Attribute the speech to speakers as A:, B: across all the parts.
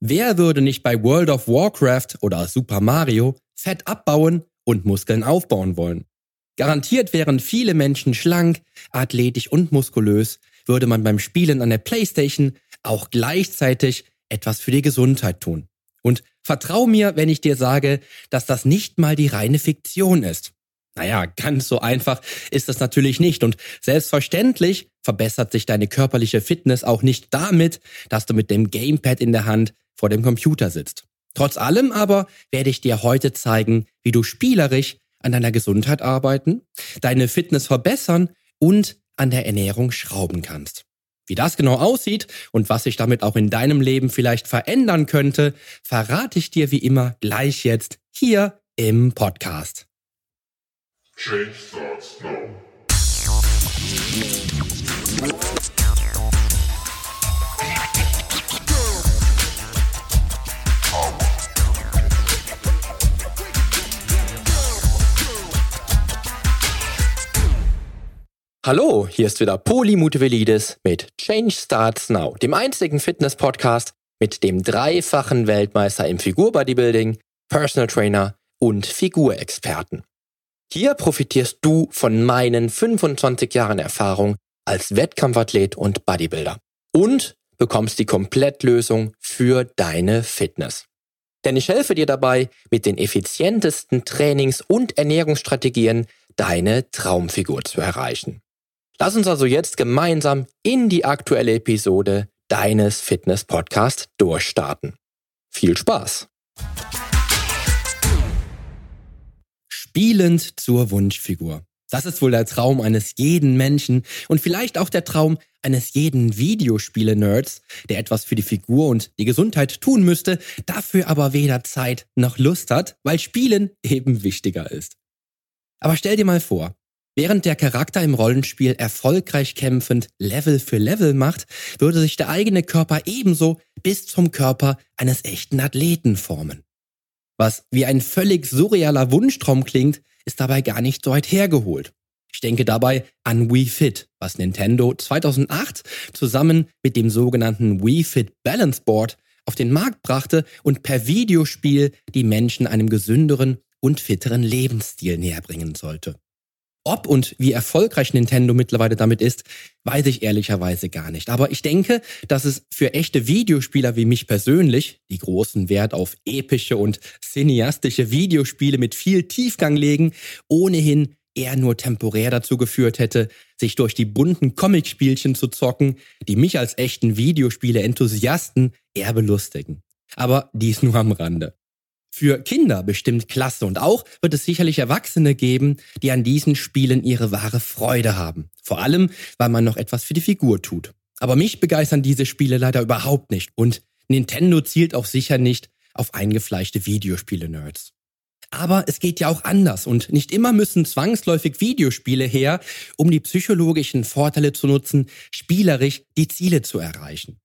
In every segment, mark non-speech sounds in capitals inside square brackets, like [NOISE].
A: Wer würde nicht bei World of Warcraft oder Super Mario Fett abbauen und Muskeln aufbauen wollen? Garantiert wären viele Menschen schlank, athletisch und muskulös, würde man beim Spielen an der Playstation auch gleichzeitig etwas für die Gesundheit tun. Und vertrau mir, wenn ich dir sage, dass das nicht mal die reine Fiktion ist. Naja, ganz so einfach ist es natürlich nicht. Und selbstverständlich verbessert sich deine körperliche Fitness auch nicht damit, dass du mit dem Gamepad in der Hand vor dem Computer sitzt. Trotz allem aber werde ich dir heute zeigen, wie du spielerisch an deiner Gesundheit arbeiten, deine Fitness verbessern und an der Ernährung schrauben kannst. Wie das genau aussieht und was sich damit auch in deinem Leben vielleicht verändern könnte, verrate ich dir wie immer gleich jetzt hier im Podcast. Change starts now. Hallo, hier ist wieder Poli Mutevelidis mit Change Starts Now, dem einzigen Fitness-Podcast mit dem dreifachen Weltmeister im Figurbodybuilding, Personal Trainer und Figurexperten. Hier profitierst du von meinen 25 Jahren Erfahrung als Wettkampfathlet und Bodybuilder und bekommst die Komplettlösung für deine Fitness. Denn ich helfe dir dabei, mit den effizientesten Trainings- und Ernährungsstrategien deine Traumfigur zu erreichen. Lass uns also jetzt gemeinsam in die aktuelle Episode deines Fitness Podcast durchstarten. Viel Spaß! Spielend zur Wunschfigur. Das ist wohl der Traum eines jeden Menschen und vielleicht auch der Traum eines jeden Videospiele-Nerds, der etwas für die Figur und die Gesundheit tun müsste, dafür aber weder Zeit noch Lust hat, weil Spielen [LAUGHS] eben wichtiger ist. Aber stell dir mal vor, Während der Charakter im Rollenspiel erfolgreich kämpfend Level für Level macht, würde sich der eigene Körper ebenso bis zum Körper eines echten Athleten formen. Was wie ein völlig surrealer Wunschtraum klingt, ist dabei gar nicht so weit hergeholt. Ich denke dabei an Wii Fit, was Nintendo 2008 zusammen mit dem sogenannten Wii Fit Balance Board auf den Markt brachte und per Videospiel die Menschen einem gesünderen und fitteren Lebensstil näherbringen sollte. Ob und wie erfolgreich Nintendo mittlerweile damit ist, weiß ich ehrlicherweise gar nicht. Aber ich denke, dass es für echte Videospieler wie mich persönlich, die großen Wert auf epische und cineastische Videospiele mit viel Tiefgang legen, ohnehin eher nur temporär dazu geführt hätte, sich durch die bunten Comicspielchen zu zocken, die mich als echten Videospiele-Enthusiasten eher belustigen. Aber dies nur am Rande für Kinder bestimmt klasse und auch wird es sicherlich Erwachsene geben, die an diesen Spielen ihre wahre Freude haben. Vor allem, weil man noch etwas für die Figur tut. Aber mich begeistern diese Spiele leider überhaupt nicht und Nintendo zielt auch sicher nicht auf eingefleischte Videospiele-Nerds. Aber es geht ja auch anders und nicht immer müssen zwangsläufig Videospiele her, um die psychologischen Vorteile zu nutzen, spielerisch die Ziele zu erreichen.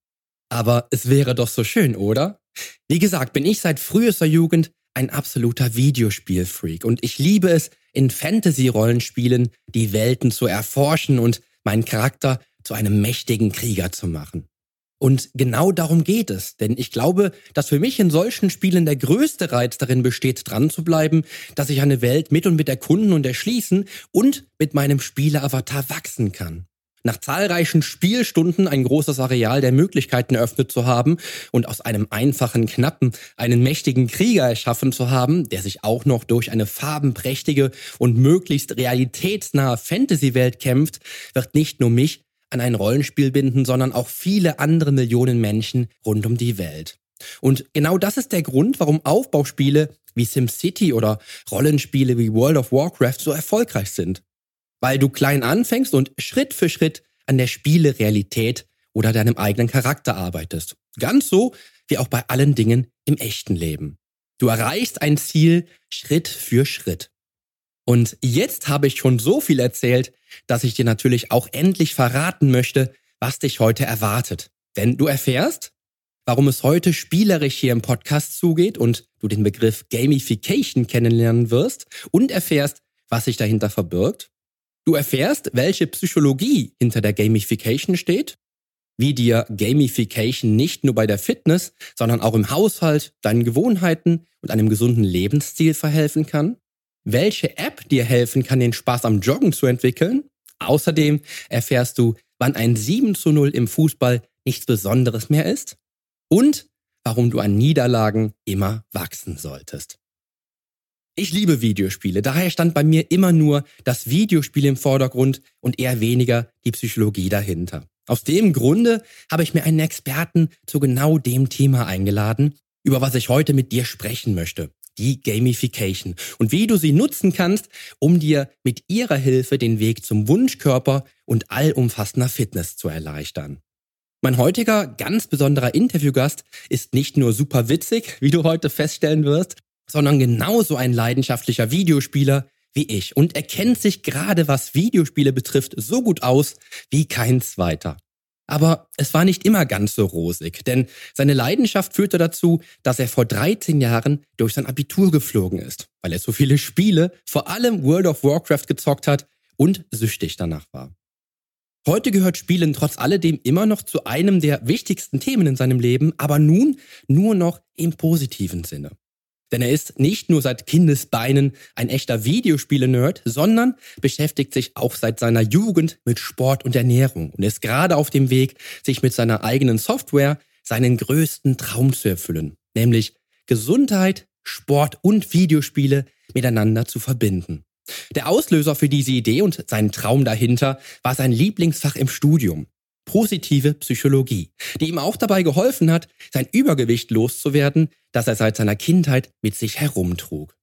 A: Aber es wäre doch so schön, oder? Wie gesagt, bin ich seit frühester Jugend ein absoluter Videospielfreak. Und ich liebe es, in Fantasy-Rollenspielen die Welten zu erforschen und meinen Charakter zu einem mächtigen Krieger zu machen. Und genau darum geht es, denn ich glaube, dass für mich in solchen Spielen der größte Reiz darin besteht, dran zu bleiben, dass ich eine Welt mit und mit erkunden und erschließen und mit meinem Spieleravatar wachsen kann nach zahlreichen Spielstunden ein großes Areal der Möglichkeiten eröffnet zu haben und aus einem einfachen Knappen einen mächtigen Krieger erschaffen zu haben, der sich auch noch durch eine farbenprächtige und möglichst realitätsnahe Fantasy-Welt kämpft, wird nicht nur mich an ein Rollenspiel binden, sondern auch viele andere Millionen Menschen rund um die Welt. Und genau das ist der Grund, warum Aufbauspiele wie SimCity oder Rollenspiele wie World of Warcraft so erfolgreich sind weil du klein anfängst und Schritt für Schritt an der Spielerealität oder deinem eigenen Charakter arbeitest. Ganz so wie auch bei allen Dingen im echten Leben. Du erreichst ein Ziel Schritt für Schritt. Und jetzt habe ich schon so viel erzählt, dass ich dir natürlich auch endlich verraten möchte, was dich heute erwartet. Denn du erfährst, warum es heute spielerisch hier im Podcast zugeht und du den Begriff Gamification kennenlernen wirst und erfährst, was sich dahinter verbirgt. Du erfährst, welche Psychologie hinter der Gamification steht. wie dir Gamification nicht nur bei der Fitness, sondern auch im Haushalt, deinen Gewohnheiten und einem gesunden Lebensstil verhelfen kann, welche App dir helfen kann, den Spaß am Joggen zu entwickeln. Außerdem erfährst du, wann ein 7 zu 0 im Fußball nichts Besonderes mehr ist und warum du an Niederlagen immer wachsen solltest. Ich liebe Videospiele, daher stand bei mir immer nur das Videospiel im Vordergrund und eher weniger die Psychologie dahinter. Aus dem Grunde habe ich mir einen Experten zu genau dem Thema eingeladen, über was ich heute mit dir sprechen möchte. Die Gamification und wie du sie nutzen kannst, um dir mit ihrer Hilfe den Weg zum Wunschkörper und allumfassender Fitness zu erleichtern. Mein heutiger ganz besonderer Interviewgast ist nicht nur super witzig, wie du heute feststellen wirst, sondern genauso ein leidenschaftlicher Videospieler wie ich und er kennt sich gerade was Videospiele betrifft so gut aus wie kein zweiter. Aber es war nicht immer ganz so rosig, denn seine Leidenschaft führte dazu, dass er vor 13 Jahren durch sein Abitur geflogen ist, weil er so viele Spiele, vor allem World of Warcraft gezockt hat und süchtig danach war. Heute gehört Spielen trotz alledem immer noch zu einem der wichtigsten Themen in seinem Leben, aber nun nur noch im positiven Sinne. Denn er ist nicht nur seit Kindesbeinen ein echter Videospiele-Nerd, sondern beschäftigt sich auch seit seiner Jugend mit Sport und Ernährung und ist gerade auf dem Weg, sich mit seiner eigenen Software seinen größten Traum zu erfüllen, nämlich Gesundheit, Sport und Videospiele miteinander zu verbinden. Der Auslöser für diese Idee und sein Traum dahinter war sein Lieblingsfach im Studium, positive Psychologie, die ihm auch dabei geholfen hat, sein Übergewicht loszuwerden, das er seit seiner Kindheit mit sich herumtrug.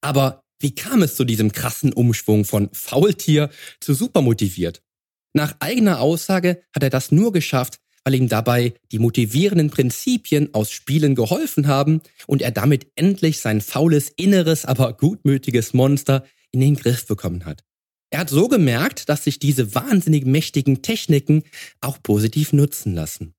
A: Aber wie kam es zu diesem krassen Umschwung von Faultier zu supermotiviert? Nach eigener Aussage hat er das nur geschafft, weil ihm dabei die motivierenden Prinzipien aus Spielen geholfen haben und er damit endlich sein faules, inneres, aber gutmütiges Monster in den Griff bekommen hat. Er hat so gemerkt, dass sich diese wahnsinnig mächtigen Techniken auch positiv nutzen lassen.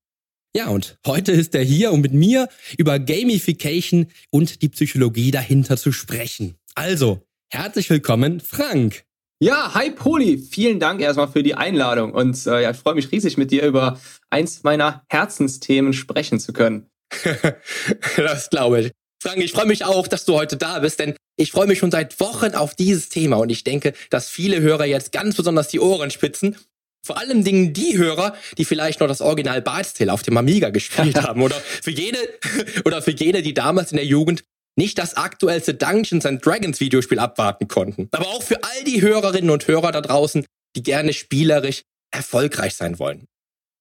A: Ja, und heute ist er hier, um mit mir über Gamification und die Psychologie dahinter zu sprechen. Also, herzlich willkommen, Frank.
B: Ja, hi Poli, vielen Dank erstmal für die Einladung und äh, ja, ich freue mich riesig mit dir über eins meiner Herzensthemen sprechen zu können. [LAUGHS]
A: das glaube ich. Frank, ich freue mich auch, dass du heute da bist, denn ich freue mich schon seit Wochen auf dieses Thema und ich denke, dass viele Hörer jetzt ganz besonders die Ohren spitzen. Vor allem Dingen die Hörer, die vielleicht noch das Original Bard's Tale auf dem Amiga gespielt [LAUGHS] haben oder für jene [LAUGHS] oder für jene, die damals in der Jugend nicht das aktuellste Dungeons and Dragons Videospiel abwarten konnten. Aber auch für all die Hörerinnen und Hörer da draußen, die gerne spielerisch erfolgreich sein wollen.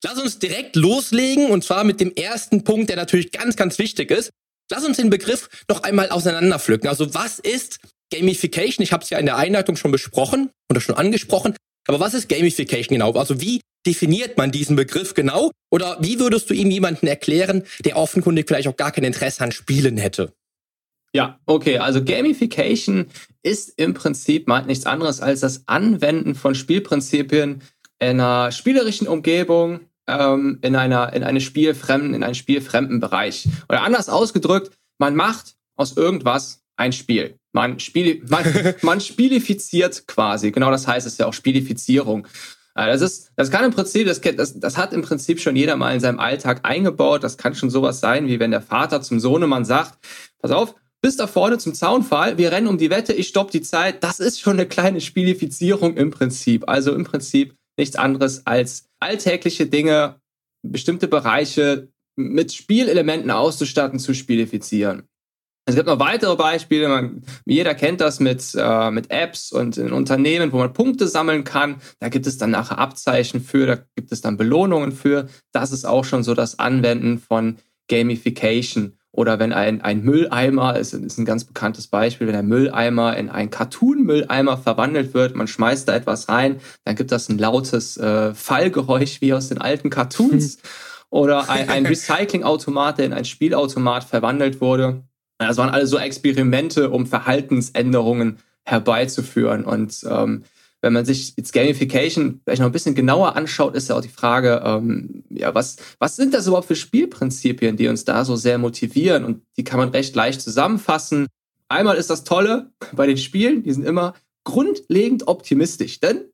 A: Lass uns direkt loslegen und zwar mit dem ersten Punkt, der natürlich ganz, ganz wichtig ist. Lass uns den Begriff noch einmal auseinanderpflücken. Also was ist Gamification? Ich habe es ja in der Einleitung schon besprochen oder schon angesprochen. Aber was ist Gamification genau? Also wie definiert man diesen Begriff genau? Oder wie würdest du ihm jemanden erklären, der offenkundig vielleicht auch gar kein Interesse an Spielen hätte?
B: Ja, okay. Also Gamification ist im Prinzip meint nichts anderes als das Anwenden von Spielprinzipien in einer spielerischen Umgebung ähm, in, einer, in, eine spielfremden, in einen spielfremden Bereich. Oder anders ausgedrückt, man macht aus irgendwas ein Spiel. Man, spiel, man, [LAUGHS] man spielifiziert quasi. Genau das heißt es ja auch Spielifizierung. Äh, das ist, das kann im Prinzip, das, das, das hat im Prinzip schon jeder mal in seinem Alltag eingebaut. Das kann schon sowas sein, wie wenn der Vater zum Sohnemann sagt, pass auf, bis da vorne zum Zaunfall, wir rennen um die Wette, ich stopp die Zeit. Das ist schon eine kleine Spielifizierung im Prinzip. Also im Prinzip nichts anderes als alltägliche Dinge, bestimmte Bereiche mit Spielelementen auszustatten, zu spielifizieren. Es gibt noch weitere Beispiele. Man, jeder kennt das mit, äh, mit Apps und in Unternehmen, wo man Punkte sammeln kann. Da gibt es dann nachher Abzeichen für, da gibt es dann Belohnungen für. Das ist auch schon so das Anwenden von Gamification. Oder wenn ein, ein Mülleimer, ist, ist ein ganz bekanntes Beispiel, wenn ein Mülleimer in einen Cartoon-Mülleimer verwandelt wird, man schmeißt da etwas rein, dann gibt das ein lautes äh, Fallgeräusch wie aus den alten Cartoons. [LAUGHS] Oder ein, ein Recyclingautomat, der in ein Spielautomat verwandelt wurde. Das waren alle so Experimente, um Verhaltensänderungen herbeizuführen. Und ähm, wenn man sich jetzt Gamification vielleicht noch ein bisschen genauer anschaut, ist ja auch die Frage, ähm, ja, was, was sind das überhaupt für Spielprinzipien, die uns da so sehr motivieren? Und die kann man recht leicht zusammenfassen. Einmal ist das Tolle [LAUGHS] bei den Spielen, die sind immer grundlegend optimistisch, denn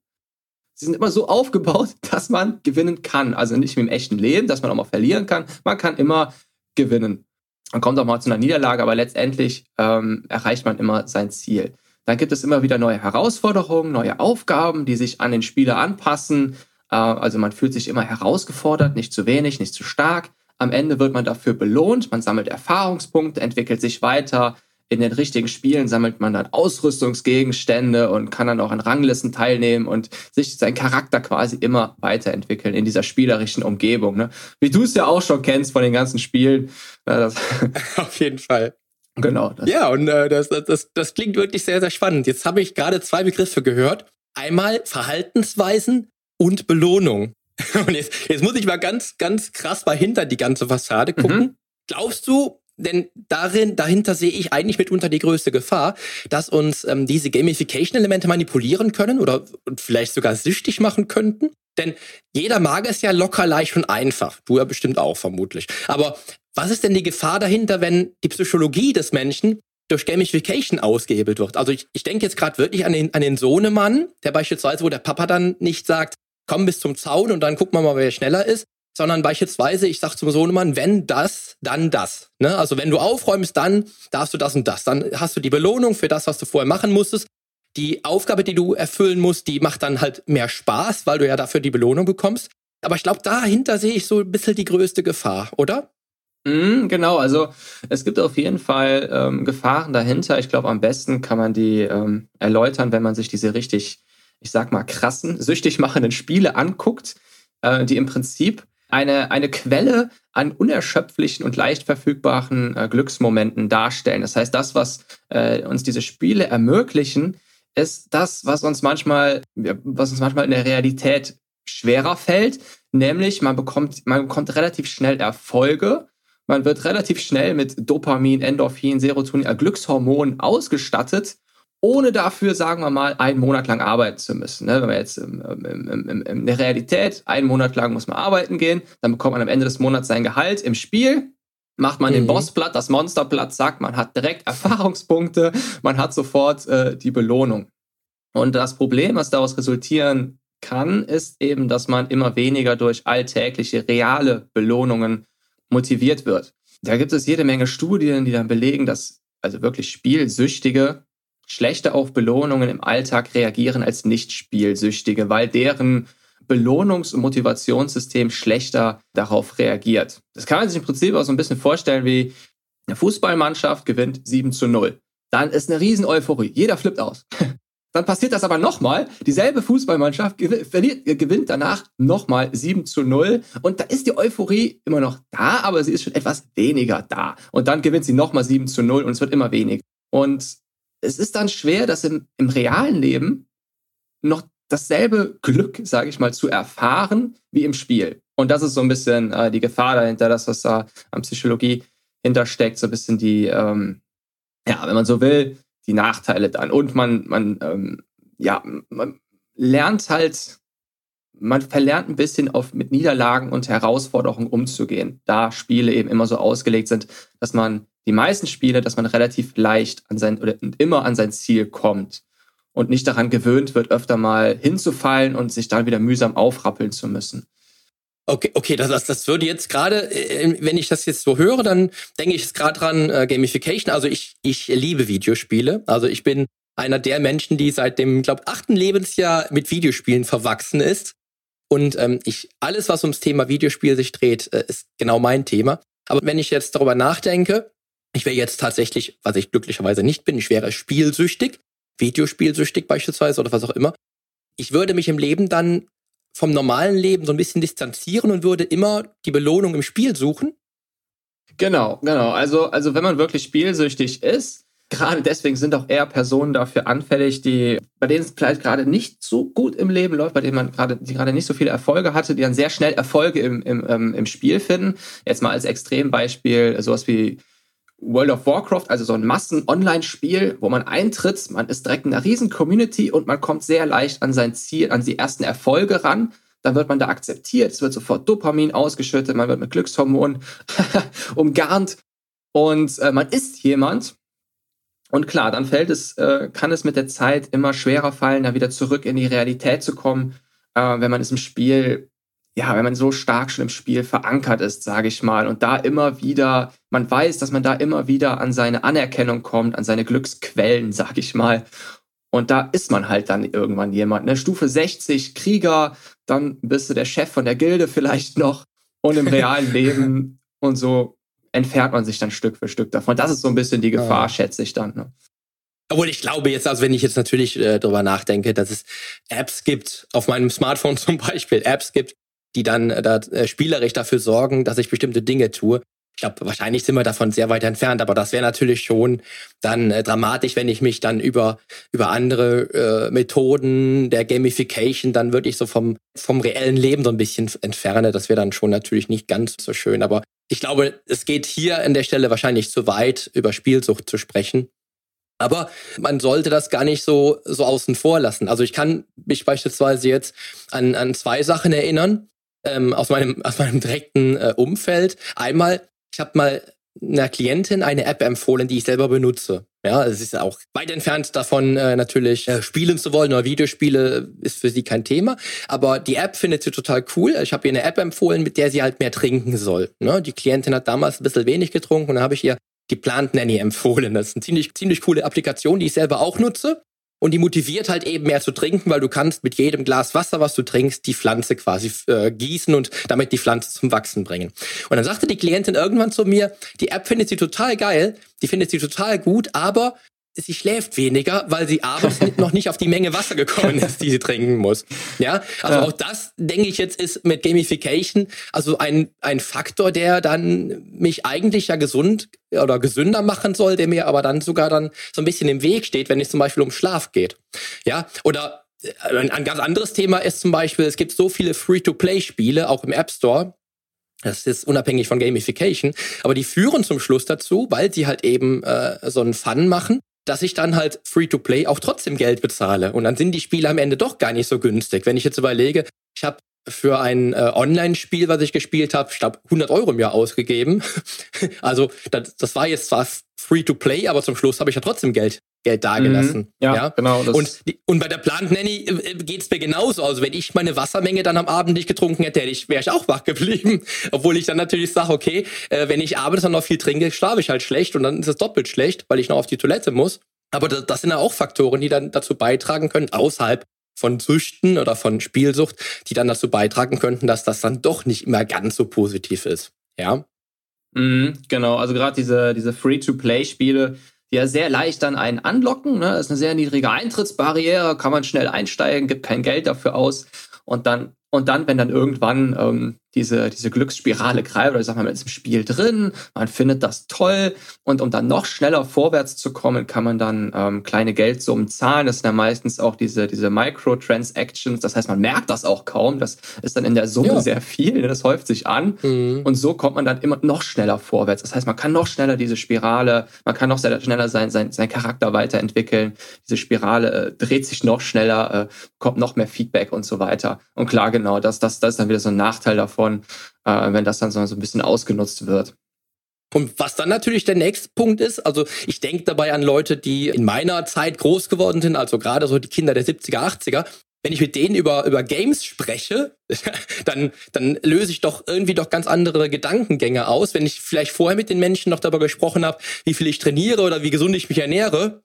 B: sie sind immer so aufgebaut, [LAUGHS] dass man gewinnen kann. Also nicht wie im echten Leben, dass man auch mal verlieren kann. Man kann immer gewinnen. Man kommt auch mal zu einer Niederlage, aber letztendlich ähm, erreicht man immer sein Ziel. Dann gibt es immer wieder neue Herausforderungen, neue Aufgaben, die sich an den Spieler anpassen. Äh, also man fühlt sich immer herausgefordert, nicht zu wenig, nicht zu stark. Am Ende wird man dafür belohnt, man sammelt Erfahrungspunkte, entwickelt sich weiter, in den richtigen Spielen sammelt man dann Ausrüstungsgegenstände und kann dann auch an Ranglisten teilnehmen und sich sein Charakter quasi immer weiterentwickeln in dieser spielerischen Umgebung. Ne? Wie du es ja auch schon kennst von den ganzen Spielen. [LAUGHS]
A: Auf jeden Fall.
B: Genau.
A: ja, und äh, das, das, das klingt wirklich sehr, sehr spannend. Jetzt habe ich gerade zwei Begriffe gehört. Einmal Verhaltensweisen und Belohnung. [LAUGHS] Und jetzt, jetzt muss ich mal ganz, ganz krass mal hinter die ganze Fassade gucken. Mhm. Glaubst du, denn darin, dahinter sehe ich eigentlich mitunter die größte Gefahr, dass uns ähm, diese Gamification-Elemente manipulieren können oder vielleicht sogar süchtig machen könnten. Denn jeder mag es ja locker, leicht und einfach. Du ja bestimmt auch, vermutlich. Aber was ist denn die Gefahr dahinter, wenn die Psychologie des Menschen durch Gamification ausgehebelt wird? Also ich, ich denke jetzt gerade wirklich an den, an den Sohnemann, der beispielsweise, wo der Papa dann nicht sagt, komm bis zum Zaun und dann gucken wir mal, wer schneller ist, sondern beispielsweise, ich sag zum Sohnemann, wenn das, dann das. Ne? Also wenn du aufräumst, dann darfst du das und das. Dann hast du die Belohnung für das, was du vorher machen musstest. Die Aufgabe, die du erfüllen musst, die macht dann halt mehr Spaß, weil du ja dafür die Belohnung bekommst. Aber ich glaube, dahinter sehe ich so ein bisschen die größte Gefahr, oder?
B: Mm, genau, also es gibt auf jeden Fall ähm, Gefahren dahinter. Ich glaube, am besten kann man die ähm, erläutern, wenn man sich diese richtig, ich sag mal, krassen, süchtig machenden Spiele anguckt, äh, die im Prinzip eine, eine Quelle an unerschöpflichen und leicht verfügbaren äh, Glücksmomenten darstellen. Das heißt, das, was äh, uns diese Spiele ermöglichen, ist das, was uns manchmal, was uns manchmal in der Realität schwerer fällt, nämlich man bekommt, man bekommt relativ schnell Erfolge, man wird relativ schnell mit Dopamin, Endorphin, Serotonin, äh, Glückshormonen ausgestattet ohne dafür, sagen wir mal, einen Monat lang arbeiten zu müssen. Ne? Wenn man jetzt im, im, im, in der Realität einen Monat lang muss man arbeiten gehen, dann bekommt man am Ende des Monats sein Gehalt. Im Spiel macht man mhm. den Bossblatt, das Monsterblatt, sagt, man hat direkt [LAUGHS] Erfahrungspunkte, man hat sofort äh, die Belohnung. Und das Problem, was daraus resultieren kann, ist eben, dass man immer weniger durch alltägliche, reale Belohnungen motiviert wird. Da gibt es jede Menge Studien, die dann belegen, dass also wirklich Spielsüchtige schlechter auf Belohnungen im Alltag reagieren als Nicht-Spielsüchtige, weil deren Belohnungs- und Motivationssystem schlechter darauf reagiert. Das kann man sich im Prinzip auch so ein bisschen vorstellen wie eine Fußballmannschaft gewinnt 7 zu 0. Dann ist eine riesen Euphorie. Jeder flippt aus. [LAUGHS] Dann passiert das aber nochmal. Dieselbe Fußballmannschaft verliert, gewinnt danach nochmal 7 zu 0. Und da ist die Euphorie immer noch da, aber sie ist schon etwas weniger da. Und dann gewinnt sie nochmal 7 zu 0 und es wird immer weniger. Und es ist dann schwer, das im, im realen Leben noch dasselbe Glück, sage ich mal, zu erfahren wie im Spiel. Und das ist so ein bisschen äh, die Gefahr dahinter, das, was da an Psychologie hintersteckt, so ein bisschen die, ähm, ja, wenn man so will, die Nachteile dann. Und man, man, ähm, ja, man lernt halt, man verlernt ein bisschen auf, mit Niederlagen und Herausforderungen umzugehen, da Spiele eben immer so ausgelegt sind, dass man die meisten Spiele, dass man relativ leicht an sein oder immer an sein Ziel kommt und nicht daran gewöhnt wird, öfter mal hinzufallen und sich dann wieder mühsam aufrappeln zu müssen.
A: Okay, okay, das, das, das würde jetzt gerade, äh, wenn ich das jetzt so höre, dann denke ich jetzt gerade dran äh, Gamification. Also ich, ich liebe Videospiele. Also ich bin einer der Menschen, die seit dem, glaube achten Lebensjahr mit Videospielen verwachsen ist. Und ähm, ich alles, was ums Thema Videospiel sich dreht, äh, ist genau mein Thema. Aber wenn ich jetzt darüber nachdenke, ich wäre jetzt tatsächlich, was ich glücklicherweise nicht bin, ich wäre spielsüchtig, Videospielsüchtig beispielsweise oder was auch immer. Ich würde mich im Leben dann vom normalen Leben so ein bisschen distanzieren und würde immer die Belohnung im Spiel suchen.
B: Genau, genau. Also, also wenn man wirklich spielsüchtig ist, gerade deswegen sind auch eher Personen dafür anfällig, die, bei denen es vielleicht gerade nicht so gut im Leben läuft, bei denen man gerade, die gerade nicht so viele Erfolge hatte, die dann sehr schnell Erfolge im, im, ähm, im Spiel finden. Jetzt mal als Extrembeispiel sowas wie World of Warcraft, also so ein Massen-Online-Spiel, wo man eintritt, man ist direkt in einer riesen Community und man kommt sehr leicht an sein Ziel, an die ersten Erfolge ran. Dann wird man da akzeptiert, es wird sofort Dopamin ausgeschüttet, man wird mit Glückshormonen [LAUGHS] umgarnt und äh, man ist jemand. Und klar, dann fällt es, äh, kann es mit der Zeit immer schwerer fallen, da wieder zurück in die Realität zu kommen äh, wenn man es im Spiel, ja, wenn man so stark schon im Spiel verankert ist, sage ich mal, und da immer wieder, man weiß, dass man da immer wieder an seine Anerkennung kommt, an seine Glücksquellen, sage ich mal. Und da ist man halt dann irgendwann jemand. Ne? Stufe 60, Krieger, dann bist du der Chef von der Gilde vielleicht noch. Und im realen [LAUGHS] Leben und so entfernt man sich dann Stück für Stück davon. Das ist so ein bisschen die Gefahr, ja. schätze ich dann. Ne?
A: Obwohl ich glaube jetzt, also wenn ich jetzt natürlich äh, darüber nachdenke, dass es Apps gibt, auf meinem Smartphone [LAUGHS] zum Beispiel, Apps gibt, die dann äh, da, äh, spielerisch dafür sorgen, dass ich bestimmte Dinge tue. Ich glaube, wahrscheinlich sind wir davon sehr weit entfernt, aber das wäre natürlich schon dann äh, dramatisch, wenn ich mich dann über, über andere äh, Methoden der Gamification dann wirklich so vom, vom reellen Leben so ein bisschen entferne. Das wäre dann schon natürlich nicht ganz so schön. Aber ich glaube, es geht hier an der Stelle wahrscheinlich zu weit, über Spielsucht zu sprechen. Aber man sollte das gar nicht so, so außen vor lassen. Also ich kann mich beispielsweise jetzt an, an zwei Sachen erinnern ähm, aus, meinem, [LAUGHS] aus meinem direkten äh, Umfeld. Einmal, ich habe mal einer Klientin eine App empfohlen, die ich selber benutze. Ja, es ist auch weit entfernt davon, äh, natürlich äh, spielen zu wollen oder Videospiele ist für sie kein Thema. Aber die App findet sie total cool. Ich habe ihr eine App empfohlen, mit der sie halt mehr trinken soll. Ne? Die Klientin hat damals ein bisschen wenig getrunken und dann habe ich ihr die Plant Nanny [LAUGHS] empfohlen. Das ist eine ziemlich, ziemlich coole Applikation, die ich selber auch nutze. Und die motiviert halt eben mehr zu trinken, weil du kannst mit jedem Glas Wasser, was du trinkst, die Pflanze quasi äh, gießen und damit die Pflanze zum Wachsen bringen. Und dann sagte die Klientin irgendwann zu mir, die App findet sie total geil, die findet sie total gut, aber sie schläft weniger, weil sie abends [LAUGHS] noch nicht auf die Menge Wasser gekommen ist, die sie trinken muss. Ja, also ja. auch das, denke ich jetzt, ist mit Gamification also ein, ein Faktor, der dann mich eigentlich ja gesund oder gesünder machen soll, der mir aber dann sogar dann so ein bisschen im Weg steht, wenn es zum Beispiel um Schlaf geht. Ja, oder äh, ein, ein ganz anderes Thema ist zum Beispiel, es gibt so viele Free-to-Play-Spiele, auch im App Store, das ist unabhängig von Gamification, aber die führen zum Schluss dazu, weil sie halt eben äh, so einen Fun machen, dass ich dann halt Free-to-Play auch trotzdem Geld bezahle. Und dann sind die Spiele am Ende doch gar nicht so günstig. Wenn ich jetzt überlege, ich habe für ein äh, Online-Spiel, was ich gespielt habe, ich glaube 100 Euro im Jahr ausgegeben. [LAUGHS] also das, das war jetzt zwar Free-to-Play, aber zum Schluss habe ich ja trotzdem Geld Geld dagelassen. Mhm,
B: ja, ja, genau.
A: und, und bei der Plant Nanny äh, geht's mir genauso. Also wenn ich meine Wassermenge dann am Abend nicht getrunken hätte, hätte ich, wäre ich auch wach geblieben. [LAUGHS] Obwohl ich dann natürlich sage, okay, äh, wenn ich abends dann noch viel trinke, schlafe ich halt schlecht und dann ist es doppelt schlecht, weil ich noch auf die Toilette muss. Aber das, das sind ja auch Faktoren, die dann dazu beitragen können, außerhalb von Süchten oder von Spielsucht, die dann dazu beitragen könnten, dass das dann doch nicht immer ganz so positiv ist. Ja.
B: Mhm, genau, also gerade diese, diese Free-to-Play-Spiele, ja sehr leicht dann einen anlocken. Ne? Das ist eine sehr niedrige Eintrittsbarriere, kann man schnell einsteigen, gibt kein Geld dafür aus. Und dann, und dann, wenn dann irgendwann ähm, diese, diese Glücksspirale greift, oder ich sag mal, man ist im Spiel drin, man findet das toll und um dann noch schneller vorwärts zu kommen, kann man dann ähm, kleine Geldsummen zahlen. Das sind dann meistens auch diese, diese Microtransactions. Das heißt, man merkt das auch kaum. Das ist dann in der Summe ja. sehr viel. Das häuft sich an. Mhm. Und so kommt man dann immer noch schneller vorwärts. Das heißt, man kann noch schneller diese Spirale, man kann noch schneller sein, sein, sein Charakter weiterentwickeln. Diese Spirale äh, dreht sich noch schneller, äh, kommt noch mehr Feedback und so weiter. Und klar, genau, das, das, das ist dann wieder so ein Nachteil davon davon, äh, wenn das dann so, so ein bisschen ausgenutzt wird.
A: Und was dann natürlich der nächste Punkt ist, also ich denke dabei an Leute, die in meiner Zeit groß geworden sind, also gerade so die Kinder der 70er, 80er. Wenn ich mit denen über, über Games spreche, [LAUGHS] dann, dann löse ich doch irgendwie doch ganz andere Gedankengänge aus. Wenn ich vielleicht vorher mit den Menschen noch darüber gesprochen habe, wie viel ich trainiere oder wie gesund ich mich ernähre,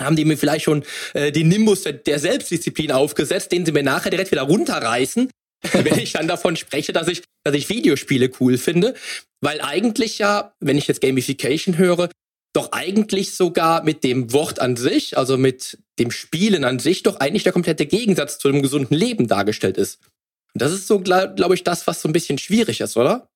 A: haben die mir vielleicht schon äh, den Nimbus der, der Selbstdisziplin aufgesetzt, den sie mir nachher direkt wieder runterreißen, [LAUGHS] wenn ich dann davon spreche, dass ich, dass ich Videospiele cool finde. Weil eigentlich ja, wenn ich jetzt Gamification höre, doch eigentlich sogar mit dem Wort an sich, also mit dem Spielen an sich, doch eigentlich der komplette Gegensatz zu einem gesunden Leben dargestellt ist. Und das ist so, glaube glaub ich, das, was so ein bisschen schwierig ist, oder?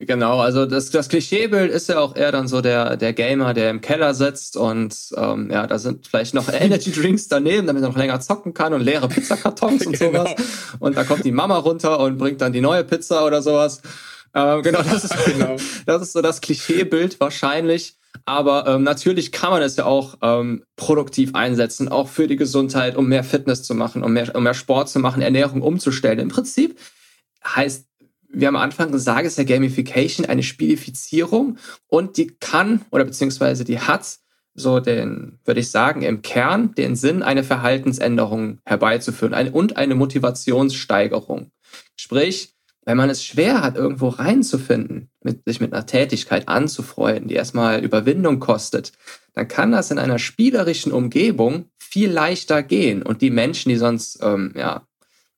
B: Genau, also das, das Klischeebild ist ja auch eher dann so der, der Gamer, der im Keller sitzt und ähm, ja, da sind vielleicht noch [LAUGHS] Energy Drinks daneben, damit er noch länger zocken kann und leere Pizzakartons [LAUGHS] und genau. sowas. Und da kommt die Mama runter und bringt dann die neue Pizza oder sowas. Ähm, genau, das ist, genau. [LAUGHS] das ist so das Klischeebild wahrscheinlich. Aber ähm, natürlich kann man es ja auch ähm, produktiv einsetzen, auch für die Gesundheit, um mehr Fitness zu machen, um mehr, um mehr Sport zu machen, Ernährung umzustellen. Im Prinzip heißt wir am Anfang gesagt, ist ja Gamification eine Spielifizierung und die kann oder beziehungsweise die hat so den, würde ich sagen, im Kern den Sinn, eine Verhaltensänderung herbeizuführen ein, und eine Motivationssteigerung. Sprich, wenn man es schwer hat, irgendwo reinzufinden, mit, sich mit einer Tätigkeit anzufreunden, die erstmal Überwindung kostet, dann kann das in einer spielerischen Umgebung viel leichter gehen. Und die Menschen, die sonst ähm, ja,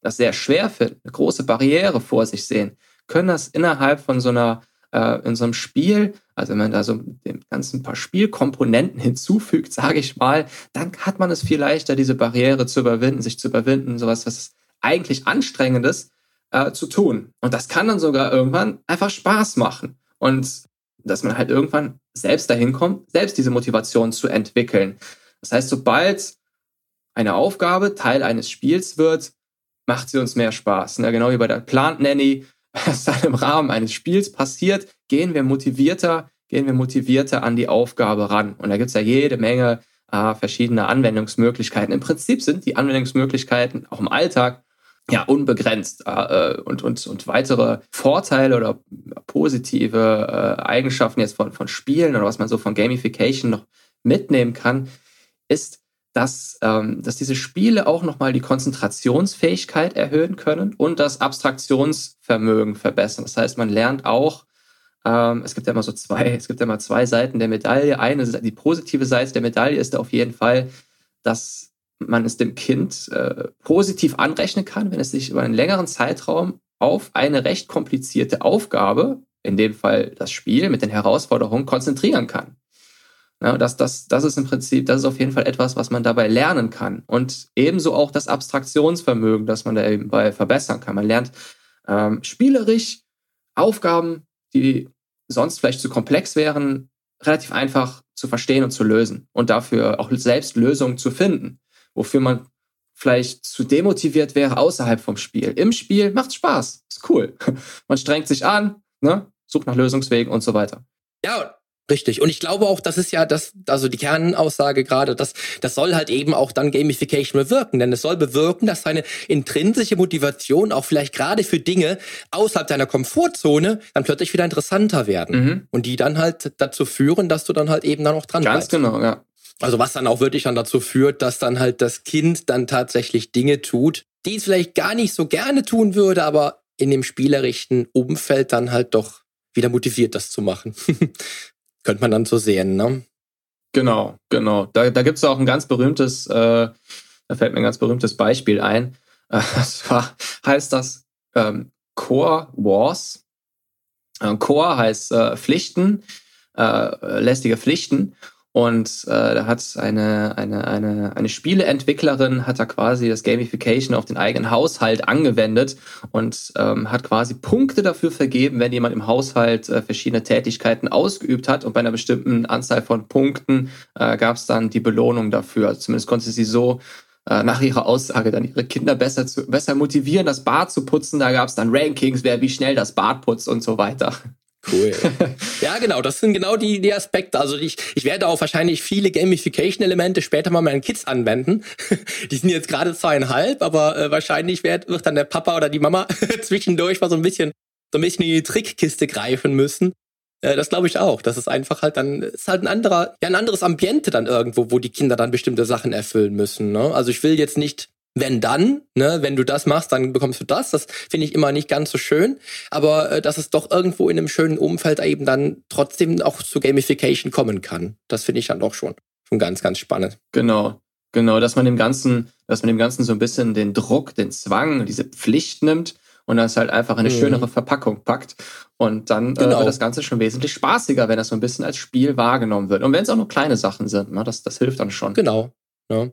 B: das sehr schwer finden, eine große Barriere vor sich sehen, können das innerhalb von so einer, äh, in so einem Spiel, also wenn man da so dem ganzen paar Spielkomponenten hinzufügt, [LAUGHS] sage ich mal, dann hat man es viel leichter, diese Barriere zu überwinden, sich zu überwinden, sowas, was eigentlich anstrengendes äh, zu tun. Und das kann dann sogar irgendwann einfach Spaß machen. Und dass man halt irgendwann selbst dahin kommt, selbst diese Motivation zu entwickeln. Das heißt, sobald eine Aufgabe Teil eines Spiels wird, macht sie uns mehr Spaß. Ja, genau wie bei der Plant Nanny, was dann im Rahmen eines Spiels passiert, gehen wir motivierter, gehen wir motivierter an die Aufgabe ran. Und da gibt's ja jede Menge äh, verschiedene Anwendungsmöglichkeiten. Im Prinzip sind die Anwendungsmöglichkeiten auch im Alltag ja unbegrenzt äh, und, und, und weitere Vorteile oder positive äh, Eigenschaften jetzt von, von Spielen oder was man so von Gamification noch mitnehmen kann, ist, dass, ähm, dass diese Spiele auch nochmal die Konzentrationsfähigkeit erhöhen können und das Abstraktionsvermögen verbessern. Das heißt, man lernt auch, ähm, es gibt ja immer so zwei, [LAUGHS] es gibt ja immer zwei Seiten der Medaille. Eine, die positive Seite der Medaille ist auf jeden Fall, dass man es dem Kind äh, positiv anrechnen kann, wenn es sich über einen längeren Zeitraum auf eine recht komplizierte Aufgabe, in dem Fall das Spiel mit den Herausforderungen, konzentrieren kann. Ja, das, das, das ist im Prinzip, das ist auf jeden Fall etwas, was man dabei lernen kann. Und ebenso auch das Abstraktionsvermögen, das man da eben bei verbessern kann. Man lernt ähm, spielerisch Aufgaben, die sonst vielleicht zu komplex wären, relativ einfach zu verstehen und zu lösen und dafür auch selbst Lösungen zu finden wofür man vielleicht zu demotiviert wäre außerhalb vom Spiel. Im Spiel macht Spaß, ist cool. [LAUGHS] Man strengt sich an, ne? sucht nach Lösungswegen und so weiter.
A: Ja, Richtig. Und ich glaube auch, das ist ja das, also die Kernaussage gerade, das, das soll halt eben auch dann Gamification bewirken. Denn es soll bewirken, dass deine intrinsische Motivation auch vielleicht gerade für Dinge außerhalb deiner Komfortzone dann plötzlich wieder interessanter werden. Mhm. Und die dann halt dazu führen, dass du dann halt eben dann auch dran
B: Ganz
A: bleibst.
B: genau, ja.
A: Also was dann auch wirklich dann dazu führt, dass dann halt das Kind dann tatsächlich Dinge tut, die es vielleicht gar nicht so gerne tun würde, aber in dem spielerischen Umfeld dann halt doch wieder motiviert, das zu machen. [LAUGHS] Könnte man dann so sehen, ne?
B: Genau, genau. Da, da gibt es auch ein ganz berühmtes, äh, da fällt mir ein ganz berühmtes Beispiel ein. [LAUGHS] Äh, zwar heißt das ähm, Core Wars. Äh, Core heißt äh, Pflichten, äh, lästige Pflichten. Und äh, da hat eine, eine, eine, eine Spieleentwicklerin hat da quasi das Gamification auf den eigenen Haushalt angewendet und ähm, hat quasi Punkte dafür vergeben, wenn jemand im Haushalt äh, verschiedene Tätigkeiten ausgeübt hat. Und bei einer bestimmten Anzahl von Punkten äh, gab es dann die Belohnung dafür. Also zumindest konnte sie so äh, nach ihrer Aussage dann ihre Kinder besser, zu, besser motivieren, das Bad zu putzen. Da gab es dann Rankings, wer wie schnell das Bad putzt und so weiter.
A: Cool. [LAUGHS] ja, genau, das sind genau die, die Aspekte. Also ich, ich werde auch wahrscheinlich viele Gamification-Elemente später mal meinen Kids anwenden. [LAUGHS] die sind jetzt gerade zweieinhalb, aber äh, wahrscheinlich wird, wird dann der Papa oder die Mama [LAUGHS] zwischendurch mal so ein bisschen so ein bisschen in die Trickkiste greifen müssen. Äh, das glaube ich auch. Das ist einfach halt dann, ist halt ein anderer, ja, ein anderes Ambiente dann irgendwo, wo die Kinder dann bestimmte Sachen erfüllen müssen. Ne? Also ich will jetzt nicht wenn dann, ne, wenn du das machst, dann bekommst du das. Das finde ich immer nicht ganz so schön. Aber äh, dass es doch irgendwo in einem schönen Umfeld eben dann trotzdem auch zu Gamification kommen kann. Das finde ich dann doch schon, schon ganz, ganz spannend.
B: Genau. Genau, dass man dem Ganzen, dass man dem Ganzen so ein bisschen den Druck, den Zwang, diese Pflicht nimmt und das halt einfach in eine mhm. schönere Verpackung packt. Und dann äh, genau. äh, wird das Ganze schon wesentlich spaßiger, wenn das so ein bisschen als Spiel wahrgenommen wird. Und wenn es auch nur kleine Sachen sind, ne, das, das hilft dann schon.
A: Genau. Ja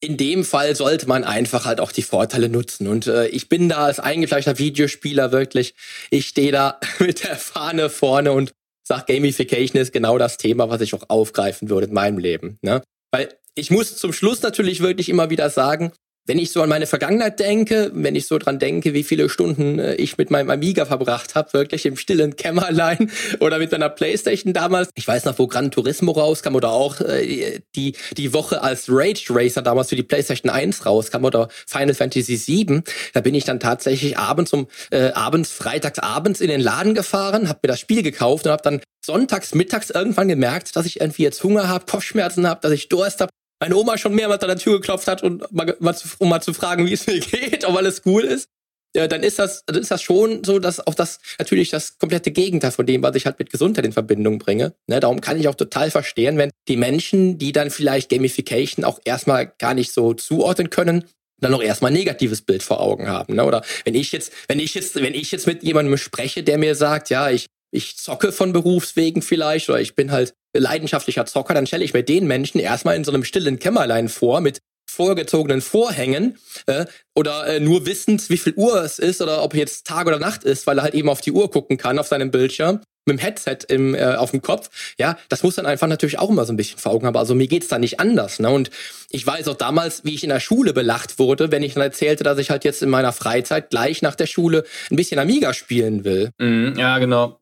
A: in dem Fall sollte man einfach halt auch die Vorteile nutzen. Und äh, ich bin da als eingefleischter Videospieler wirklich, ich stehe da [LAUGHS] mit der Fahne vorne und sag, Gamification ist genau das Thema, was ich auch aufgreifen würde in meinem Leben. Ne? Weil ich muss zum Schluss natürlich wirklich immer wieder sagen, wenn ich so an meine Vergangenheit denke, wenn ich so dran denke, wie viele Stunden äh, ich mit meinem Amiga verbracht habe, wirklich im stillen Kämmerlein [LAUGHS] oder mit meiner Playstation damals. Ich weiß noch, wo Gran Turismo rauskam oder auch äh, die, die Woche als Rage Racer damals für die Playstation 1 rauskam oder Final Fantasy 7. Da bin ich dann tatsächlich abends um äh, abends, freitags abends in den Laden gefahren, habe mir das Spiel gekauft und habe dann sonntags mittags irgendwann gemerkt, dass ich irgendwie jetzt Hunger habe, Kopfschmerzen habe, dass ich Durst habe meine Oma schon mehrmals an der Tür geklopft hat und mal, zu, um mal zu fragen, wie es mir [LAUGHS] geht, ob alles cool ist, ja, dann ist das, dann ist das schon so, dass auch das natürlich das komplette Gegenteil von dem, was ich halt mit Gesundheit in Verbindung bringe. Ne, darum kann ich auch total verstehen, wenn die Menschen, die dann vielleicht Gamification auch erstmal gar nicht so zuordnen können, dann auch erstmal ein negatives Bild vor Augen haben. Ne? Oder wenn ich jetzt, wenn ich jetzt, wenn ich jetzt mit jemandem spreche, der mir sagt, ja, ich ich zocke von Berufswegen vielleicht oder ich bin halt leidenschaftlicher Zocker, dann stelle ich mir den Menschen erstmal in so einem stillen Kämmerlein vor mit vorgezogenen Vorhängen äh, oder äh, nur wissend, wie viel Uhr es ist oder ob jetzt Tag oder Nacht ist, weil er halt eben auf die Uhr gucken kann auf seinem Bildschirm mit dem Headset im, äh, auf dem Kopf. Ja, das muss dann einfach natürlich auch immer so ein bisschen vor Augen haben. Also mir geht's da nicht anders. Ne? Und ich weiß auch damals, wie ich in der Schule belacht wurde, wenn ich dann erzählte, dass ich halt jetzt in meiner Freizeit gleich nach der Schule ein bisschen Amiga spielen will.
B: Mhm, ja, genau.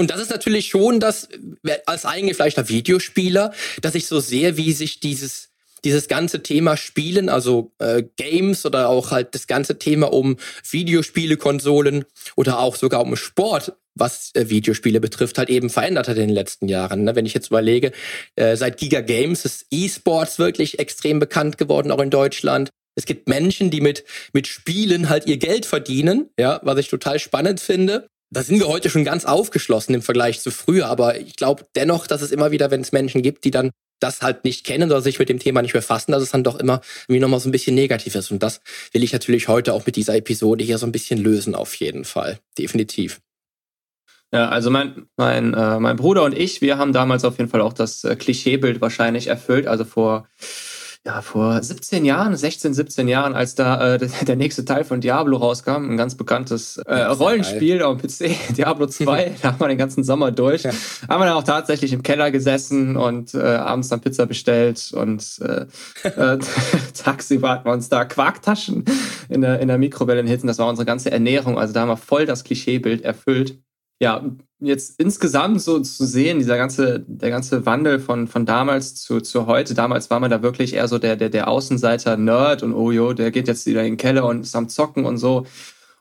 A: Und das ist natürlich schon das, als eingefleischter Videospieler, dass ich so sehe, wie sich dieses, dieses ganze Thema Spielen, also äh, Games oder auch halt das ganze Thema um Videospiele, Konsolen oder auch sogar um Sport, was äh, Videospiele betrifft, halt eben verändert hat in den letzten Jahren. Ne? Wenn ich jetzt überlege, äh, seit Giga Games ist E-Sports wirklich extrem bekannt geworden, auch in Deutschland. Es gibt Menschen, die mit, mit Spielen halt ihr Geld verdienen, ja, was ich total spannend finde. Da sind wir heute schon ganz aufgeschlossen im Vergleich zu früher, aber ich glaube dennoch, dass es immer wieder, wenn es Menschen gibt, die dann das halt nicht kennen oder sich mit dem Thema nicht befassen, dass es dann doch immer irgendwie nochmal so ein bisschen negativ ist. Und das will ich natürlich heute auch mit dieser Episode hier so ein bisschen lösen, auf jeden Fall. Definitiv.
B: Ja, also mein, mein, äh, mein Bruder und ich, wir haben damals auf jeden Fall auch das äh, Klischeebild wahrscheinlich erfüllt. Also vor ja, vor 17 Jahren, 16, 17 Jahren, als da äh, [LAUGHS] der nächste Teil von Diablo rauskam, ein ganz bekanntes äh, Rollenspiel auf dem PC, [LAUGHS] Diablo 2, [LAUGHS] da haben wir den ganzen Sommer durch. Ja. Haben wir dann auch tatsächlich im Keller gesessen und äh, abends dann Pizza bestellt und äh, äh, tagsüber hatten wir uns da Quarktaschen in der, in der Mikrowelle hinten. Das war unsere ganze Ernährung. Also da haben wir voll das Klischeebild erfüllt ja, jetzt insgesamt so zu sehen, dieser ganze, der ganze Wandel von, von damals zu, zu heute. Damals war man da wirklich eher so der, der, der Außenseiter-Nerd und oh jo, der geht jetzt wieder in den Keller und ist am Zocken und so.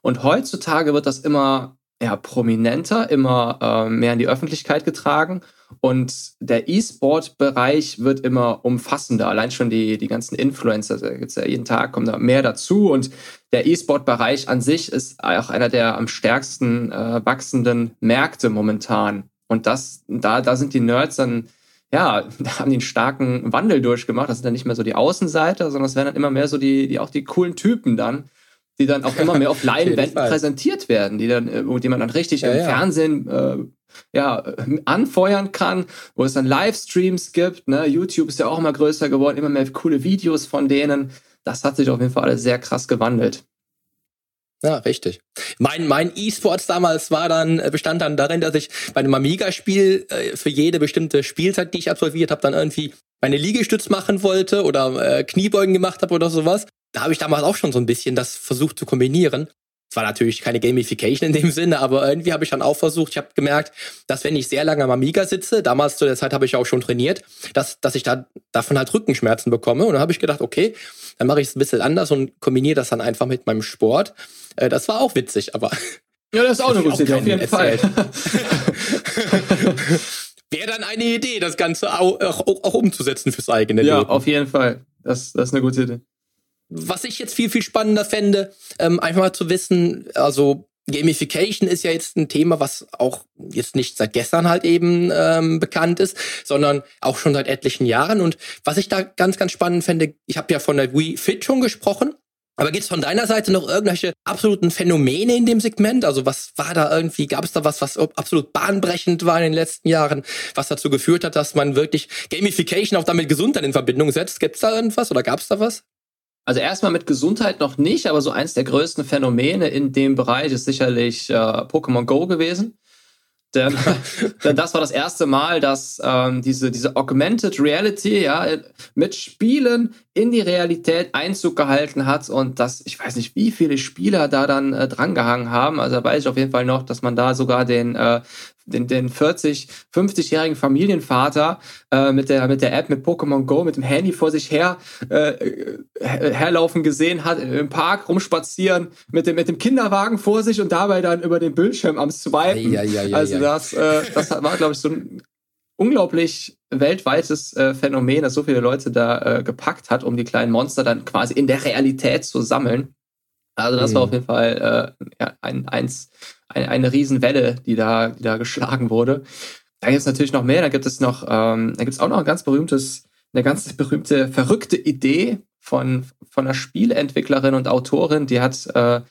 B: Und heutzutage wird das immer ja, prominenter, immer äh, mehr in die Öffentlichkeit getragen. Und der E-Sport-Bereich wird immer umfassender. Allein schon die, die ganzen Influencer, da gibt's ja jeden Tag, kommen da mehr dazu. Und der E-Sport-Bereich an sich ist auch einer der am stärksten äh, wachsenden Märkte momentan. Und das, da, da sind die Nerds dann, ja, [LAUGHS] da haben die einen starken Wandel durchgemacht. Das sind dann nicht mehr so die Außenseiter, sondern es werden dann immer mehr so die, die auch die coolen Typen dann, die dann auch immer mehr [LAUGHS] auf Leinwänden präsentiert werden, die dann, äh, wo die man dann richtig ja, im ja. Fernsehen äh, ja, anfeuern kann, wo es dann Livestreams gibt. Ne? YouTube ist ja auch immer größer geworden, immer mehr coole Videos von denen. Das hat sich auf jeden Fall alles sehr krass gewandelt.
A: Ja, richtig. Mein, mein E-Sports damals war dann, äh, bestand dann darin, dass ich bei einem Amiga-Spiel äh, für jede bestimmte Spielzeit, die ich absolviert habe, dann irgendwie meine Liegestütz machen wollte oder äh, Kniebeugen gemacht habe oder sowas da habe ich damals auch schon so ein bisschen das versucht zu kombinieren. Es war natürlich keine Gamification in dem Sinne, aber irgendwie habe ich dann auch versucht, ich habe gemerkt, dass wenn ich sehr lange am Amiga sitze, damals zu der Zeit habe ich auch schon trainiert, dass, dass ich da davon halt Rückenschmerzen bekomme. Und dann habe ich gedacht, okay, dann mache ich es ein bisschen anders und kombiniere das dann einfach mit meinem Sport. Äh, das war auch witzig, aber. [LAUGHS]
B: Ja, das ist auch eine gute Idee, auf jeden Fall. [LAUGHS]
A: Wäre dann eine Idee, das Ganze auch, auch, auch umzusetzen fürs eigene
B: ja, Leben. Ja, auf jeden Fall. Das, das ist eine gute Idee.
A: Was ich jetzt viel, viel spannender fände, ähm, einfach mal zu wissen, also Gamification ist ja jetzt ein Thema, was auch jetzt nicht seit gestern halt eben ähm, bekannt ist, sondern auch schon seit etlichen Jahren. Und was ich da ganz, ganz spannend fände, ich habe ja von der Wii Fit schon gesprochen. Aber gibt es von deiner Seite noch irgendwelche absoluten Phänomene in dem Segment? Also was war da irgendwie, gab es da was, was absolut bahnbrechend war in den letzten Jahren, was dazu geführt hat, dass man wirklich Gamification auch damit Gesundheit in Verbindung setzt? Gibt es da irgendwas oder gab es da was?
B: Also erstmal mit Gesundheit noch nicht, aber so eins der größten Phänomene in dem Bereich ist sicherlich äh, Pokémon Go gewesen. Denn, [LAUGHS] denn das war das erste Mal, dass ähm, diese, diese Augmented Reality ja, mit Spielen in die Realität Einzug gehalten hat und dass ich weiß nicht, wie viele Spieler da dann äh, drangehangen haben. Also da weiß ich auf jeden Fall noch, dass man da sogar den äh, den, den 40, 50-jährigen Familienvater äh, mit, der, mit der App, mit Pokémon Go, mit dem Handy vor sich her äh, herlaufen gesehen hat, im Park rumspazieren, mit dem, mit dem Kinderwagen vor sich und dabei dann über den Bildschirm am Swipen. Ja, ja, ja, also das, äh, das war, glaube ich, so ein unglaublich weltweites äh, Phänomen, dass so viele Leute da äh, gepackt hat, um die kleinen Monster dann quasi in der Realität zu sammeln. Also das mhm. war auf jeden Fall äh, ja, ein, eins eine, eine Riesenwelle, die da, die da geschlagen wurde. Da gibt es natürlich noch mehr. Da gibt es noch, ähm, da gibt es auch noch ein ganz berühmtes, eine ganz [LAUGHS] berühmte, verrückte Idee von, von einer Spielentwicklerin und Autorin. Die hat äh,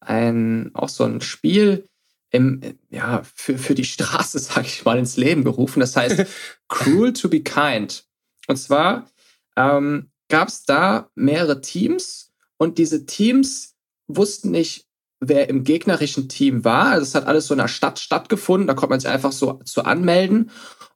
B: ein, auch so ein Spiel im, ja, für, für die Straße, [LAUGHS] sag ich mal, ins Leben gerufen. Das heißt [LAUGHS] Cruel to be Kind. Und zwar ähm, gab es da mehrere Teams und diese Teams wussten nicht, wer im gegnerischen Team war. Also es hat alles so in der Stadt stattgefunden, da konnte man sich einfach so zu anmelden.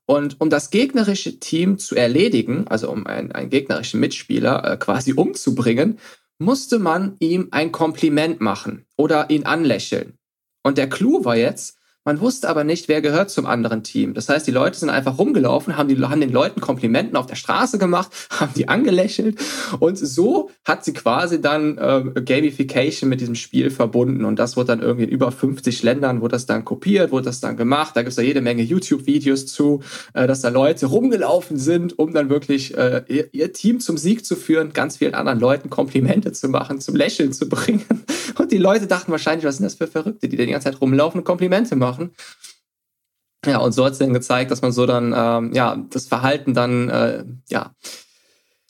B: Und um das gegnerische Team zu erledigen, also um einen, einen gegnerischen Mitspieler äh, quasi umzubringen, musste man ihm ein Kompliment machen oder ihn anlächeln. Und der Clou war jetzt, man wusste aber nicht, wer gehört zum anderen Team. Das heißt, die Leute sind einfach rumgelaufen, haben, die, haben den Leuten Komplimenten auf der Straße gemacht, [LAUGHS] haben die angelächelt und so hat sie quasi dann äh, Gamification mit diesem Spiel verbunden und das wurde dann irgendwie in über 50 Ländern, wurde das dann kopiert, wurde das dann gemacht. Da gibt es da jede Menge YouTube-Videos zu, äh, dass da Leute rumgelaufen sind, um dann wirklich äh, ihr, ihr Team zum Sieg zu führen, ganz vielen anderen Leuten Komplimente zu machen, zum Lächeln zu bringen. [LAUGHS] Und die Leute dachten wahrscheinlich, was sind das für Verrückte, die die ganze Zeit rumlaufen und Komplimente machen machen. Ja, und so hat es dann gezeigt, dass man so dann, ähm, ja, das Verhalten dann, äh, ja,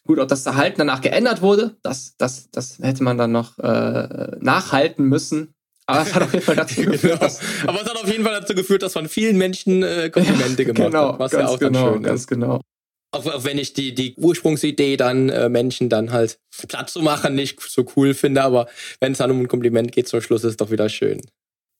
B: gut, ob das Verhalten danach geändert wurde, das, das, das hätte man dann noch äh, nachhalten müssen. Aber es hat auf jeden Fall dazu [LAUGHS] geführt,
A: genau. dass, Aber es hat auf jeden Fall dazu geführt, dass man vielen Menschen äh, Komplimente ja, gemacht
B: genau,
A: hat, was
B: ja auch genau, schön ganz genau.
A: Auch, auch, wenn ich die, die Ursprungsidee dann äh, Menschen dann halt platt zu machen nicht so cool finde, aber wenn es dann um ein Kompliment geht zum Schluss, ist es doch wieder schön.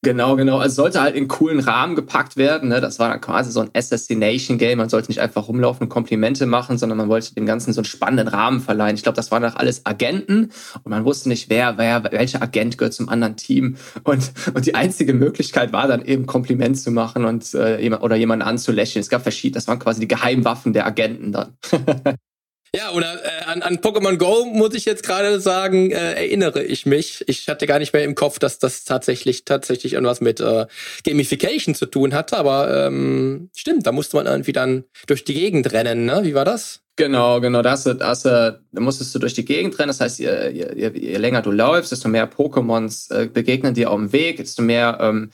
B: Genau, genau. Also sollte halt in coolen Rahmen gepackt werden. Ne? Das war dann quasi so ein Assassination-Game. Man sollte nicht einfach rumlaufen und Komplimente machen, sondern man wollte dem Ganzen so einen spannenden Rahmen verleihen. Ich glaube, das waren doch alles Agenten und man wusste nicht, wer, wer, welcher Agent gehört zum anderen Team. Und, und die einzige Möglichkeit war dann eben Kompliment zu machen und äh, oder jemanden anzulächeln. Es gab verschiedene, das waren quasi die Geheimwaffen der Agenten dann. [LAUGHS]
A: Ja, oder äh, an, an Pokémon Go muss ich jetzt gerade sagen, äh, erinnere ich mich. Ich hatte gar nicht mehr im Kopf, dass das tatsächlich tatsächlich irgendwas mit äh, Gamification zu tun hatte, aber ähm, stimmt, da musste man irgendwie dann durch die Gegend rennen, ne? Wie war das?
B: Genau, genau. Da, hast du, da, hast du, da musstest du durch die Gegend rennen. Das heißt, je, je, je länger du läufst, desto mehr Pokémons äh, begegnen dir auf dem Weg, desto mehr ähm,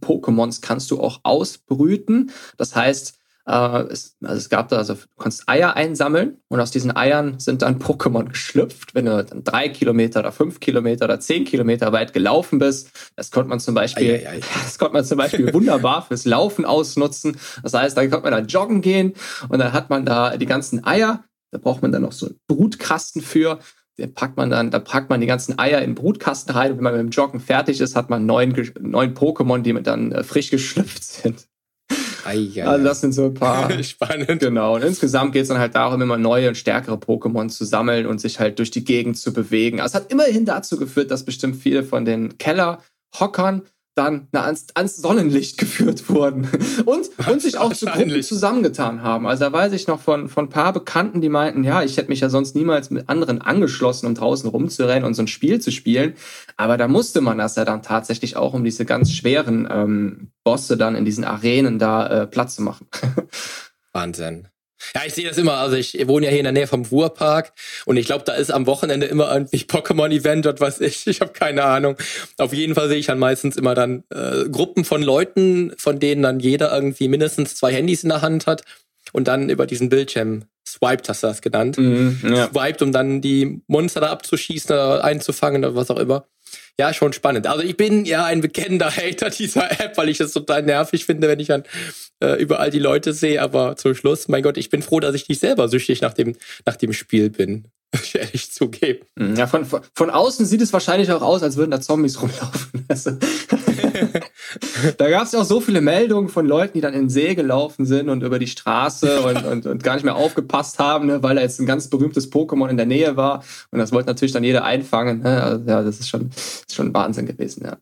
B: Pokémons kannst du auch ausbrüten. Das heißt, äh, es, also es gab da, also du konntest Eier einsammeln und aus diesen Eiern sind dann Pokémon geschlüpft. Wenn du dann drei Kilometer oder fünf Kilometer oder zehn Kilometer weit gelaufen bist, das konnte man zum Beispiel, ei, ei, ei. [LAUGHS] das konnte man zum Beispiel wunderbar fürs Laufen ausnutzen. Das heißt, da konnte man dann joggen gehen und dann hat man da die ganzen Eier. Da braucht man dann noch so einen Brutkasten für. Den packt man dann, da packt man die ganzen Eier in den Brutkasten rein und wenn man mit dem Joggen fertig ist, hat man neun, neun Pokémon, die dann äh, frisch geschlüpft [LAUGHS] sind. Also das sind so ein paar. [LAUGHS]
A: Spannend.
B: Genau. Und insgesamt geht es dann halt darum, immer neue und stärkere Pokémon zu sammeln und sich halt durch die Gegend zu bewegen. Also es hat immerhin dazu geführt, dass bestimmt viele von den Kellerhockern dann ans, ans Sonnenlicht [LAUGHS] geführt wurden und, und sich auch zu Gruppen zusammengetan haben. Also da weiß ich noch von, von ein paar Bekannten, die meinten, ja, ich hätte mich ja sonst niemals mit anderen angeschlossen, um draußen rumzurennen und so ein Spiel zu spielen. Aber da musste man das ja dann tatsächlich auch, um diese ganz schweren ähm, Bosse dann in diesen Arenen da äh, Platz zu machen. [LAUGHS]
A: Wahnsinn. Ja, ich sehe das immer. Also ich wohne ja hier in der Nähe vom Ruhrpark und ich glaube, da ist am Wochenende immer irgendwie Pokémon-Event und was ich. Ich habe keine Ahnung. Auf jeden Fall sehe ich dann meistens immer dann äh, Gruppen von Leuten, von denen dann jeder irgendwie mindestens zwei Handys in der Hand hat und dann über diesen Bildschirm swiped, hast du das genannt. Mhm, ja. Swiped, um dann die Monster da abzuschießen oder einzufangen oder was auch immer ja, schon spannend. Also ich bin ja ein bekennender Hater [LAUGHS] dieser App, weil ich das total nervig finde, wenn ich dann äh, überall die Leute sehe. Aber zum Schluss, mein Gott, ich bin froh, dass ich nicht selber süchtig nach dem, nach dem Spiel bin. [LAUGHS] Ich ehrlich zugeben.
B: Ja, von, von, von außen sieht es wahrscheinlich auch aus, als würden da Zombies rumlaufen. [LAUGHS] Also [LAUGHS] da gab es auch so viele Meldungen von Leuten, die dann in den See gelaufen sind und über die Straße und, und, und gar nicht mehr aufgepasst haben, ne, weil da jetzt ein ganz berühmtes Pokémon in der Nähe war. Und das wollte natürlich dann jeder einfangen. Ne? Also, ja, das ist schon, ist schon Wahnsinn gewesen, ja.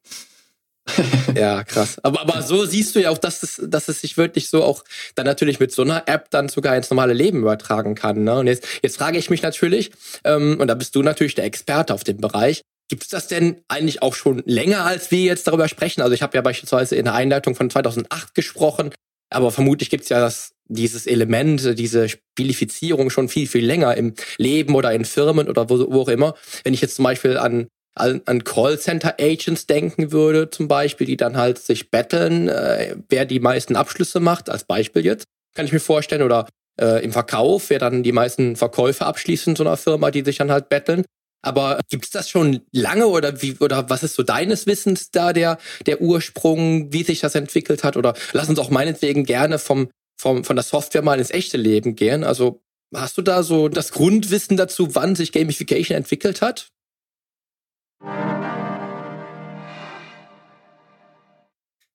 B: [LAUGHS]
A: ja, krass. Aber, aber so siehst du ja auch, dass es, dass es sich wirklich so auch dann natürlich mit so einer App dann sogar ins normale Leben übertragen kann. Ne? Und jetzt, jetzt frage ich mich natürlich, ähm, und da bist du natürlich der Experte auf dem Bereich, Gibt es das denn eigentlich auch schon länger, als wir jetzt darüber sprechen? Also ich habe ja beispielsweise in der Einleitung von 2008 gesprochen, aber vermutlich gibt es ja das, dieses Element, diese Spielifizierung schon viel, viel länger im Leben oder in Firmen oder wo, wo auch immer. Wenn ich jetzt zum Beispiel an an, an Callcenter-Agents denken würde, zum Beispiel, die dann halt sich betteln, äh, wer die meisten Abschlüsse macht, als Beispiel jetzt, kann ich mir vorstellen, oder äh, im Verkauf, wer dann die meisten Verkäufe abschließt in so einer Firma, die sich dann halt betteln. Aber gibt es das schon lange oder wie oder was ist so deines Wissens da der der Ursprung, wie sich das entwickelt hat? Oder lass uns auch meinetwegen gerne vom, vom von der Software mal ins echte Leben gehen. Also hast du da so das Grundwissen dazu, wann sich Gamification entwickelt hat?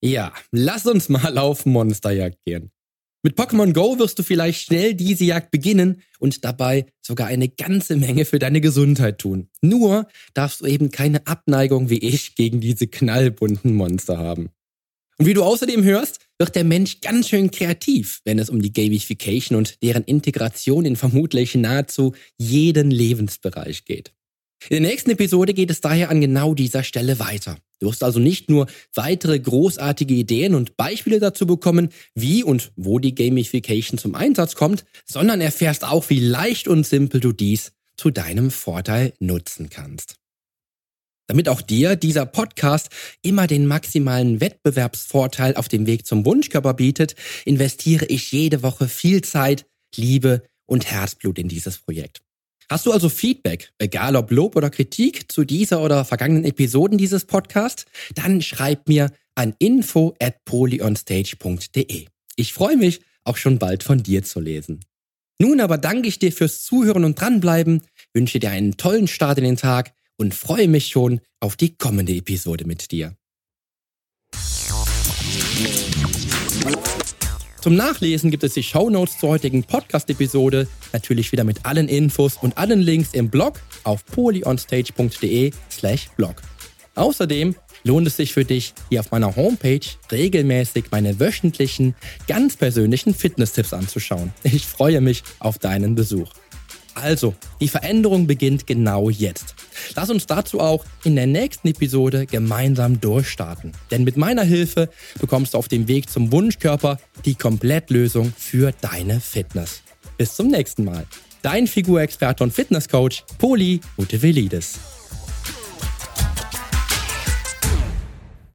A: Ja, lass uns mal auf Monsterjagd gehen. Mit Pokémon Go wirst du vielleicht schnell diese Jagd beginnen und dabei sogar eine ganze Menge für deine Gesundheit tun. Nur darfst du eben keine Abneigung wie ich gegen diese knallbunten Monster haben. Und wie du außerdem hörst, wird der Mensch ganz schön kreativ, wenn es um die Gamification und deren Integration in vermutlich nahezu jeden Lebensbereich geht. In der nächsten Episode geht es daher an genau dieser Stelle weiter. Du wirst also nicht nur weitere großartige Ideen und Beispiele dazu bekommen, wie und wo die Gamification zum Einsatz kommt, sondern erfährst auch, wie leicht und simpel du dies zu deinem Vorteil nutzen kannst. Damit auch dir dieser Podcast immer den maximalen Wettbewerbsvorteil auf dem Weg zum Wunschkörper bietet, investiere ich jede Woche viel Zeit, Liebe und Herzblut in dieses Projekt. Hast du also Feedback, egal ob Lob oder Kritik zu dieser oder vergangenen Episoden dieses Podcasts, dann schreib mir an info at polyonstage.de. Ich freue mich, auch schon bald von dir zu lesen. Nun aber danke ich dir fürs Zuhören und dranbleiben, wünsche dir einen tollen Start in den Tag und freue mich schon auf die kommende Episode mit dir. Zum Nachlesen gibt es die Show Notes zur heutigen Podcast-Episode, natürlich wieder mit allen Infos und allen Links im Blog auf polyonstage.de slash blog. Außerdem lohnt es sich für dich, hier auf meiner Homepage regelmäßig meine wöchentlichen, ganz persönlichen Fitness-Tipps anzuschauen. Ich freue mich auf deinen Besuch. Also, die Veränderung beginnt genau jetzt. Lass uns dazu auch in der nächsten Episode gemeinsam durchstarten. Denn mit meiner Hilfe bekommst du auf dem Weg zum Wunschkörper die Komplettlösung für deine Fitness. Bis zum nächsten Mal. Dein Figurexperte und Fitnesscoach Poli Utevelidis.